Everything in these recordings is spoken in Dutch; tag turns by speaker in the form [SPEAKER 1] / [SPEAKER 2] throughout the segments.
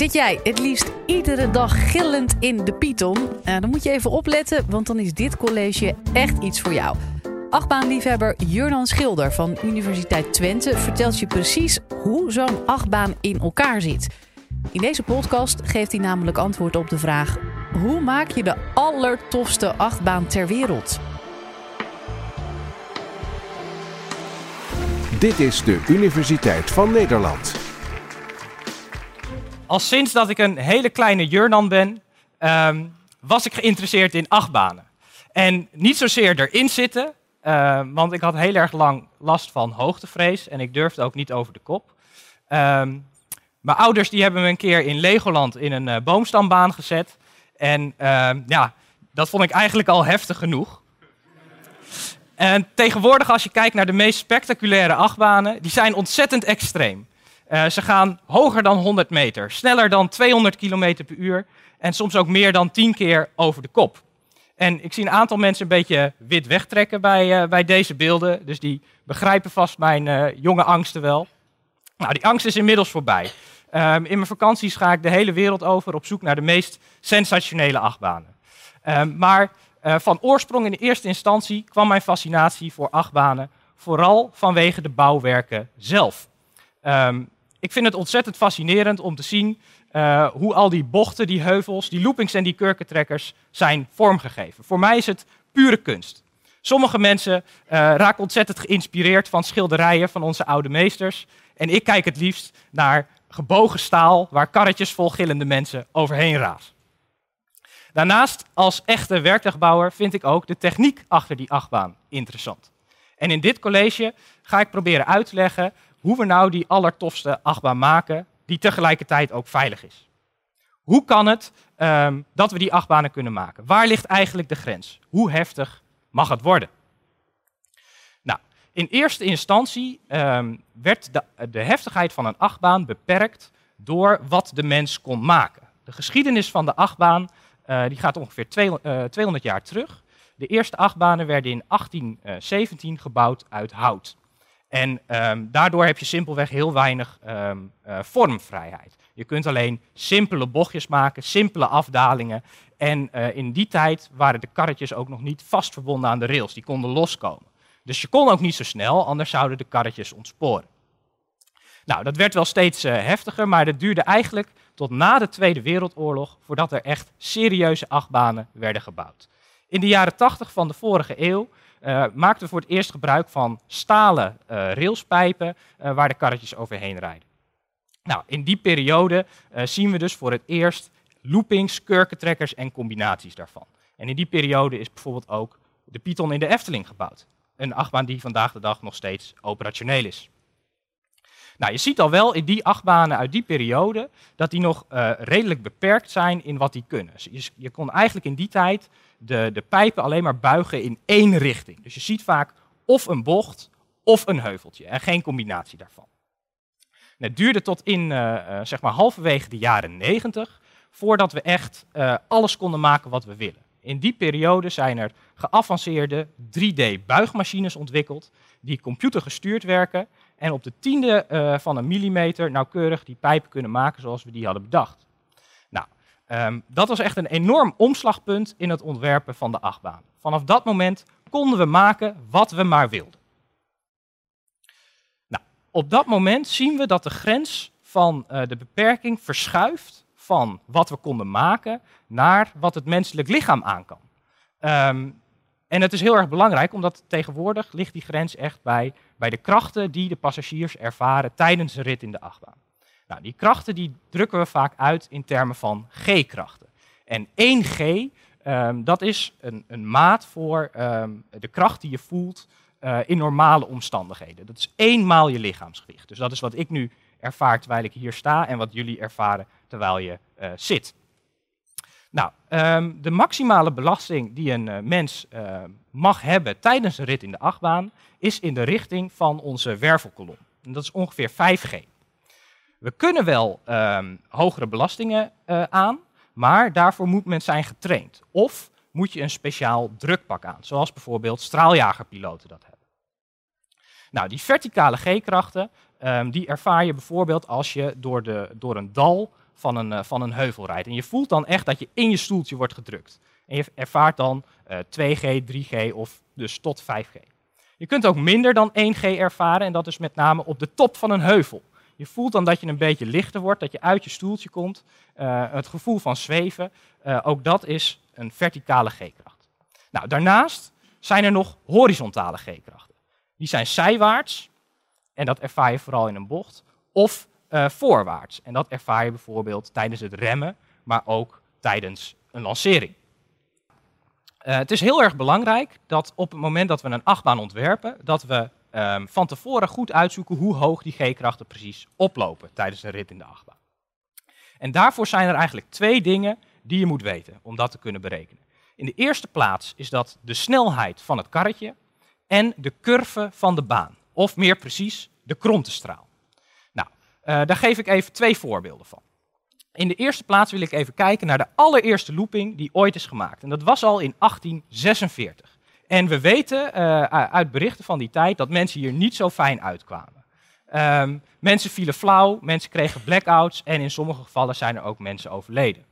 [SPEAKER 1] Zit jij het liefst iedere dag gillend in de Python? Uh, dan moet je even opletten, want dan is dit college echt iets voor jou. Achtbaanliefhebber Jurnan Schilder van Universiteit Twente vertelt je precies hoe zo'n achtbaan in elkaar zit. In deze podcast geeft hij namelijk antwoord op de vraag: hoe maak je de allertofste achtbaan ter wereld?
[SPEAKER 2] Dit is de Universiteit van Nederland.
[SPEAKER 3] Al sinds dat ik een hele kleine Jurnan ben, ehm, was ik geïnteresseerd in achtbanen. En niet zozeer erin zitten, uh, want ik had heel erg lang last van hoogtevrees en ik durfde ook niet over de kop. Ehm, mijn ouders die hebben me een keer in Legoland in een uh, boomstambaan gezet. En ja, dat vond ik eigenlijk al heftig genoeg. En tegenwoordig, als je kijkt naar de meest spectaculaire achtbanen, die zijn ontzettend extreem. Uh, ze gaan hoger dan 100 meter, sneller dan 200 km per uur en soms ook meer dan 10 keer over de kop. En ik zie een aantal mensen een beetje wit wegtrekken bij, uh, bij deze beelden, dus die begrijpen vast mijn uh, jonge angsten wel. Nou, die angst is inmiddels voorbij. Um, in mijn vakanties ga ik de hele wereld over op zoek naar de meest sensationele achtbanen. Um, maar van oorsprong in de eerste instantie kwam mijn fascinatie voor achtbanen vooral vanwege de bouwwerken zelf. Um, ik vind het ontzettend fascinerend om te zien uh, hoe al die bochten, die heuvels, die loopings en die kurkentrekkers zijn vormgegeven. Voor mij is het pure kunst. Sommige mensen uh, raken ontzettend geïnspireerd van schilderijen van onze oude meesters. En ik kijk het liefst naar gebogen staal waar karretjes vol gillende mensen overheen razen. Daarnaast, als echte werktuigbouwer, vind ik ook de techniek achter die achtbaan interessant. En in dit college ga ik proberen uit te leggen hoe we nou die allertofste achtbaan maken, die tegelijkertijd ook veilig is. Hoe kan het um, dat we die achtbanen kunnen maken? Waar ligt eigenlijk de grens? Hoe heftig mag het worden? Nou, in eerste instantie um, werd de, de heftigheid van een achtbaan beperkt door wat de mens kon maken. De geschiedenis van de achtbaan uh, die gaat ongeveer twee, uh, 200 jaar terug. De eerste achtbanen werden in 1817 gebouwd uit hout. En um, daardoor heb je simpelweg heel weinig um, uh, vormvrijheid. Je kunt alleen simpele bochtjes maken, simpele afdalingen. En uh, in die tijd waren de karretjes ook nog niet vast verbonden aan de rails. Die konden loskomen. Dus je kon ook niet zo snel, anders zouden de karretjes ontsporen. Nou, dat werd wel steeds uh, heftiger, maar dat duurde eigenlijk tot na de Tweede Wereldoorlog voordat er echt serieuze achtbanen werden gebouwd. In de jaren 80 van de vorige eeuw uh, maakten we voor het eerst gebruik van stalen uh, railspijpen uh, waar de karretjes overheen rijden. Nou, in die periode zien we dus voor het eerst loopings, kurkentrekkers en combinaties daarvan. En in die periode is bijvoorbeeld ook de Python in de Efteling gebouwd. Een achtbaan die vandaag de dag nog steeds operationeel is. Nou, je ziet al wel in die achtbanen uit die periode dat die nog uh, redelijk beperkt zijn in wat die kunnen. Dus je, je, kon eigenlijk in die tijd de, de pijpen alleen maar buigen in één richting. Dus je ziet vaak of een bocht of een heuveltje en geen combinatie daarvan. Het duurde tot in uh, uh, zeg maar halverwege de jaren 90 voordat we echt alles konden maken wat we willen. In die periode zijn er geavanceerde 3D-buigmachines ontwikkeld die computergestuurd werken en op de tiende uh, van een millimeter nauwkeurig die pijpen kunnen maken zoals we die hadden bedacht. Nou, um, dat was echt een enorm omslagpunt in het ontwerpen van de achtbaan. Vanaf dat moment konden we maken wat we maar wilden. Nou, op dat moment zien we dat de grens van uh, de beperking verschuift van wat we konden maken naar wat het menselijk lichaam aan kan. Um, en het is heel erg belangrijk, omdat tegenwoordig ligt die grens echt bij, bij de krachten die de passagiers ervaren tijdens een rit in de achtbaan. Nou, die krachten die drukken we vaak uit in termen van G-krachten. En 1G, um, dat is een, een maat voor um, de kracht die je voelt uh, in normale omstandigheden. Dat is eenmaal je lichaamsgewicht. Dus dat is wat ik nu ervaar terwijl ik hier sta en wat jullie ervaren terwijl je uh, zit. Nou, um, de maximale belasting die een uh, mens uh, mag hebben tijdens een rit in de achtbaan is in de richting van onze wervelkolom. En dat is ongeveer 5G. We kunnen wel um, hogere belastingen uh, aan, maar daarvoor moet men zijn getraind. Of moet je een speciaal drukpak aan, zoals bijvoorbeeld straaljagerpiloten dat hebben. Nou, die verticale G-krachten, um, die ervaar je bijvoorbeeld als je door, de, door een dal van een, eh, van een heuvel rijdt. En je voelt dan echt dat je in je stoeltje wordt gedrukt. En je ervaart dan 2G, 3G of dus tot 5G. Je kunt ook minder dan 1G ervaren en dat is met name op de top van een heuvel. Je voelt dan dat je een beetje lichter wordt, dat je uit je stoeltje komt. het gevoel van zweven, ook dat is een verticale G-kracht. Nou, daarnaast zijn er nog horizontale G-krachten. Die zijn zijwaarts, en dat ervaar je vooral in een bocht, of uh, voorwaarts. En dat ervaar je bijvoorbeeld tijdens het remmen, maar ook tijdens een lancering. Uh, het is heel erg belangrijk dat op het moment dat we een achtbaan ontwerpen, dat we um, van tevoren goed uitzoeken hoe hoog die G-krachten precies oplopen tijdens een rit in de achtbaan. En daarvoor zijn er eigenlijk twee dingen die je moet weten om dat te kunnen berekenen. In de eerste plaats is dat de snelheid van het karretje en de curve van de baan. Of meer precies, de krontestraal. Uh, daar geef ik even twee voorbeelden van. In de eerste plaats wil ik even kijken naar de allereerste looping die ooit is gemaakt. En dat was al in 1846. En we weten uh, uit berichten van die tijd dat mensen hier niet zo fijn uitkwamen. Um, mensen vielen flauw, mensen kregen blackouts en in sommige gevallen zijn er ook mensen overleden.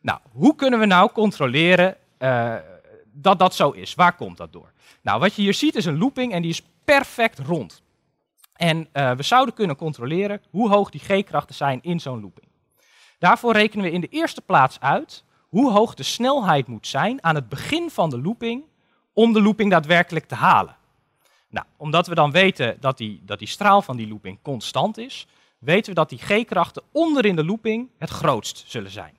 [SPEAKER 3] Nou, hoe kunnen we nou controleren uh, dat dat zo is? Waar komt dat door? Nou, wat je hier ziet is een looping en die is perfect rond. En uh, we zouden kunnen controleren hoe hoog die G-krachten zijn in zo'n looping. Daarvoor rekenen we in de eerste plaats uit hoe hoog de snelheid moet zijn aan het begin van de looping om de looping daadwerkelijk te halen. Nou, omdat we dan weten dat die, dat die straal van die looping constant is, weten we dat die G-krachten onderin de looping het grootst zullen zijn.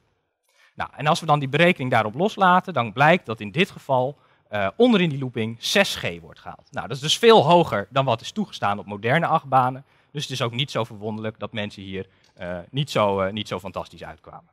[SPEAKER 3] Nou, en als we dan die berekening daarop loslaten, dan blijkt dat in dit geval uh, onderin die looping 6G wordt gehaald. Nou, dat is dus veel hoger dan wat is toegestaan op moderne achtbanen. Dus het is ook niet zo verwonderlijk dat mensen hier uh, niet, zo, uh, niet zo fantastisch uitkwamen.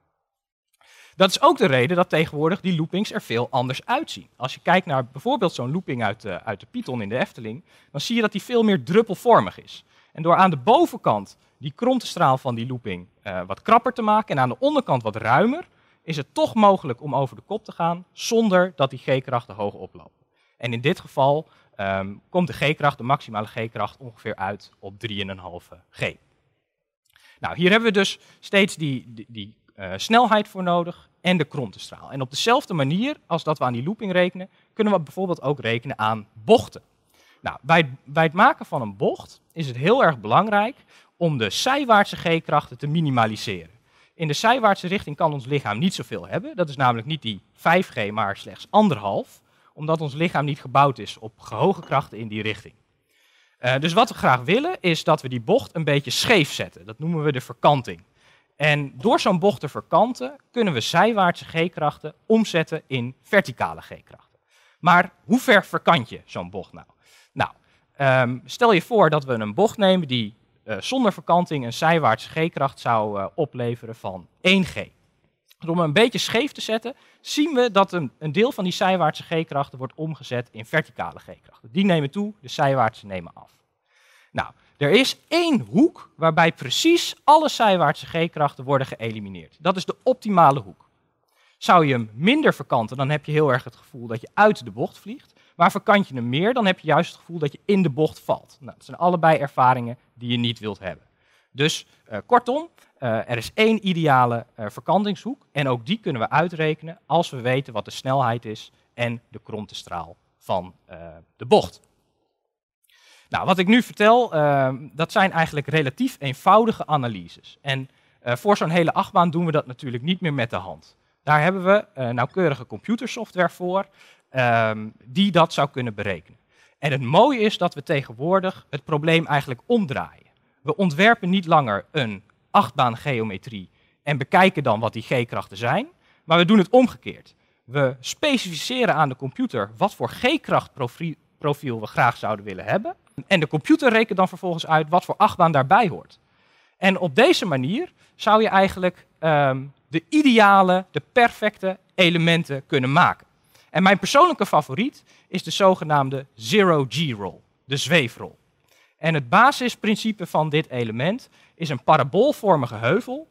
[SPEAKER 3] Dat is ook de reden dat tegenwoordig die loopings er veel anders uitzien. Als je kijkt naar bijvoorbeeld zo'n looping uit, uit de Python in de Efteling, dan zie je dat die veel meer druppelvormig is. En door aan de bovenkant die krontenstraal van die looping wat krapper te maken en aan de onderkant wat ruimer, is het toch mogelijk om over de kop te gaan zonder dat die G-krachten hoog oplopen. En in dit geval um, komt de G-kracht, de maximale G-kracht, ongeveer uit op 3,5 G. Nou, hier hebben we dus steeds die, die, uh, snelheid voor nodig en de krontenstraal. En op dezelfde manier als dat we aan die looping rekenen, kunnen we bijvoorbeeld ook rekenen aan bochten. Nou, bij, bij het maken van een bocht is het heel erg belangrijk om de zijwaartse G-krachten te minimaliseren. In de zijwaartse richting kan ons lichaam niet zoveel hebben. Dat is namelijk niet die 5G, maar slechts anderhalf. Omdat ons lichaam niet gebouwd is op hoge krachten in die richting. Uh, dus wat we graag willen, is dat we die bocht een beetje scheef zetten. Dat noemen we de verkanting. En door zo'n bocht te verkanten, kunnen we zijwaartse G-krachten omzetten in verticale G-krachten. Maar hoe ver verkant je zo'n bocht nou? Nou, um, stel je voor dat we een bocht nemen die zonder verkanting een zijwaartse G-kracht zou uh, opleveren van 1G. Dus om een beetje scheef te zetten, zien we dat een, een deel van die zijwaartse G-krachten wordt omgezet in verticale G-krachten. Die nemen toe, de zijwaartse nemen af. Nou, er is één hoek waarbij precies alle zijwaartse G-krachten worden geëlimineerd. Dat is de optimale hoek. Zou je hem minder verkanten, dan heb je heel erg het gevoel dat je uit de bocht vliegt. Maar verkant je hem meer, dan heb je juist het gevoel dat je in de bocht valt. Nou, dat zijn allebei ervaringen die je niet wilt hebben. Dus uh, kortom, uh, er is één ideale uh, verkantingshoek en ook die kunnen we uitrekenen als we weten wat de snelheid is en de krontenstraal van de bocht. Nou, wat ik nu vertel, dat zijn eigenlijk relatief eenvoudige analyses. En voor zo'n hele achtbaan doen we dat natuurlijk niet meer met de hand. Daar hebben we nauwkeurige computersoftware voor um, die dat zou kunnen berekenen. En het mooie is dat we tegenwoordig het probleem eigenlijk omdraaien. We ontwerpen niet langer een achtbaan geometrie en bekijken dan wat die g-krachten zijn, maar we doen het omgekeerd. We specificeren aan de computer wat voor g-krachtprofiel we graag zouden willen hebben. En de computer rekent dan vervolgens uit wat voor achtbaan daarbij hoort. En op deze manier zou je eigenlijk um, de ideale, de perfecte elementen kunnen maken. En mijn persoonlijke favoriet is de zogenaamde zero-g-roll, de zweefrol. En het basisprincipe van dit element is een paraboolvormige heuvel,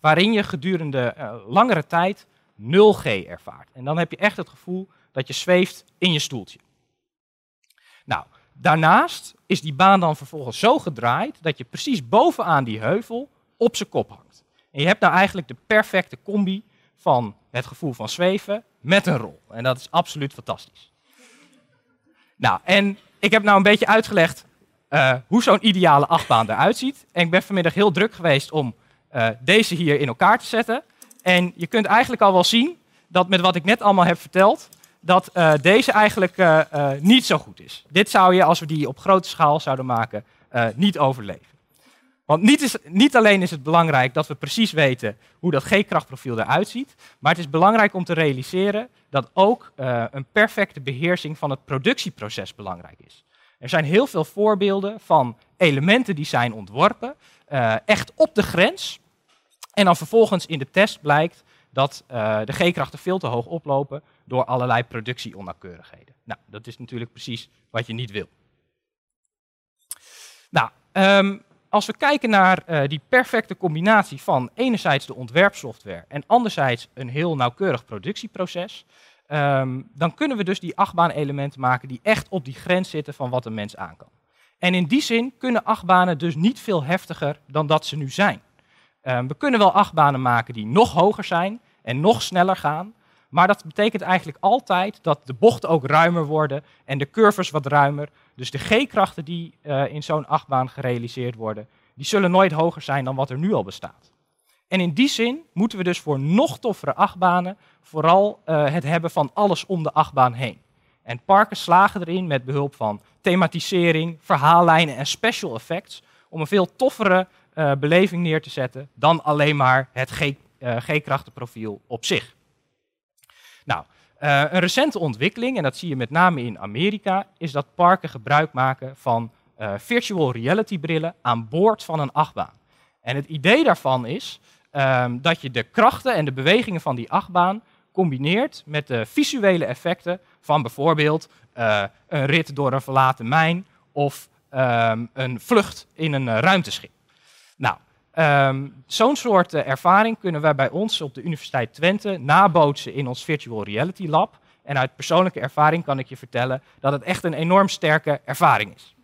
[SPEAKER 3] waarin je gedurende uh, langere tijd 0G ervaart. En dan heb je echt het gevoel dat je zweeft in je stoeltje. Nou, daarnaast is die baan dan vervolgens zo gedraaid dat je precies bovenaan die heuvel op zijn kop hangt. En je hebt nou eigenlijk de perfecte combi van het gevoel van zweven met een rol. En dat is absoluut fantastisch. Nou, en ik heb nou een beetje uitgelegd uh, hoe zo'n ideale achtbaan eruit ziet. En ik ben vanmiddag heel druk geweest om uh, deze hier in elkaar te zetten. En je kunt eigenlijk al wel zien dat met wat ik net allemaal heb verteld, dat uh, deze eigenlijk niet zo goed is. Dit zou je, als we die op grote schaal zouden maken, niet overleven. Want niet, is, niet, alleen is het belangrijk dat we precies weten hoe dat G-krachtprofiel eruit ziet, maar het is belangrijk om te realiseren dat ook uh, een perfecte beheersing van het productieproces belangrijk is. Er zijn heel veel voorbeelden van elementen die zijn ontworpen, uh, echt op de grens. En dan vervolgens in de test blijkt dat uh, de G-krachten veel te hoog oplopen door allerlei productieonnauwkeurigheden. Nou, dat is natuurlijk precies wat je niet wil. Nou, um, als we kijken naar uh, die perfecte combinatie van enerzijds de ontwerpsoftware en anderzijds een heel nauwkeurig productieproces, um, dan kunnen we dus die achtbaan-elementen maken die echt op die grens zitten van wat een mens aan kan. En in die zin kunnen achtbanen dus niet veel heftiger dan dat ze nu zijn. Um, we kunnen wel achtbanen maken die nog hoger zijn en nog sneller gaan, maar dat betekent eigenlijk altijd dat de bochten ook ruimer worden en de curves wat ruimer. Dus de G-krachten die uh, in zo'n achtbaan gerealiseerd worden, die zullen nooit hoger zijn dan wat er nu al bestaat. En in die zin moeten we dus voor nog toffere achtbanen vooral uh, het hebben van alles om de achtbaan heen. En parken slagen erin met behulp van thematisering, verhaallijnen en special effects om een veel toffere uh, beleving neer te zetten dan alleen maar het G-krachtenprofiel op zich. Nou, uh, een recente ontwikkeling, en dat zie je met name in Amerika, is dat parken gebruik maken van uh, virtual reality brillen aan boord van een achtbaan. En het idee daarvan is um, dat je de krachten en de bewegingen van die achtbaan combineert met de visuele effecten van bijvoorbeeld uh, een rit door een verlaten mijn of um, een vlucht in een ruimteschip. Um, Zo'n soort uh, ervaring kunnen wij bij ons op de Universiteit Twente nabootsen in ons Virtual Reality Lab. En uit persoonlijke ervaring kan ik je vertellen dat het echt een enorm sterke ervaring is.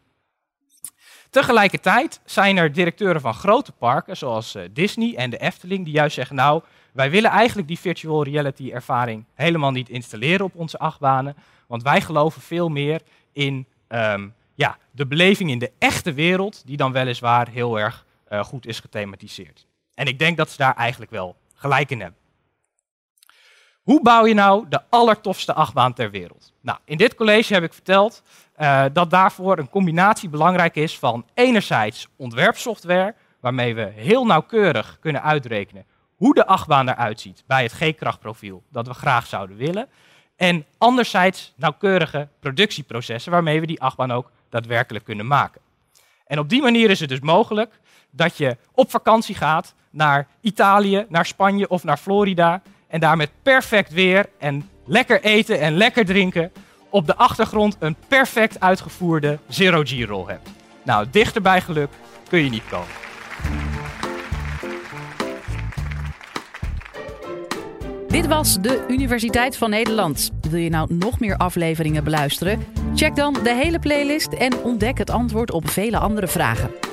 [SPEAKER 3] Tegelijkertijd zijn er directeuren van grote parken, zoals uh, Disney en de Efteling, die juist zeggen: Nou, wij willen eigenlijk die virtual reality ervaring helemaal niet installeren op onze achtbanen, want wij geloven veel meer in um, ja, de beleving in de echte wereld, die dan weliswaar heel erg uh, goed is gethematiseerd. En ik denk dat ze daar eigenlijk wel gelijk in hebben. Hoe bouw je nou de allertofste achtbaan ter wereld? Nou, in dit college heb ik verteld uh, dat daarvoor een combinatie belangrijk is van enerzijds ontwerpsoftware, waarmee we heel nauwkeurig kunnen uitrekenen hoe de achtbaan eruit ziet bij het G-krachtprofiel dat we graag zouden willen. En anderzijds nauwkeurige productieprocessen waarmee we die achtbaan ook daadwerkelijk kunnen maken. En op die manier is het dus mogelijk dat je op vakantie gaat naar Italië, naar Spanje of naar Florida. En daar met perfect weer en lekker eten en lekker drinken op de achtergrond een perfect uitgevoerde zero G-roll hebt. Nou, dichter bij geluk kun je niet komen.
[SPEAKER 1] Dit was de Universiteit van Nederland. Wil je nou nog meer afleveringen beluisteren? Check dan de hele playlist en ontdek het antwoord op vele andere vragen.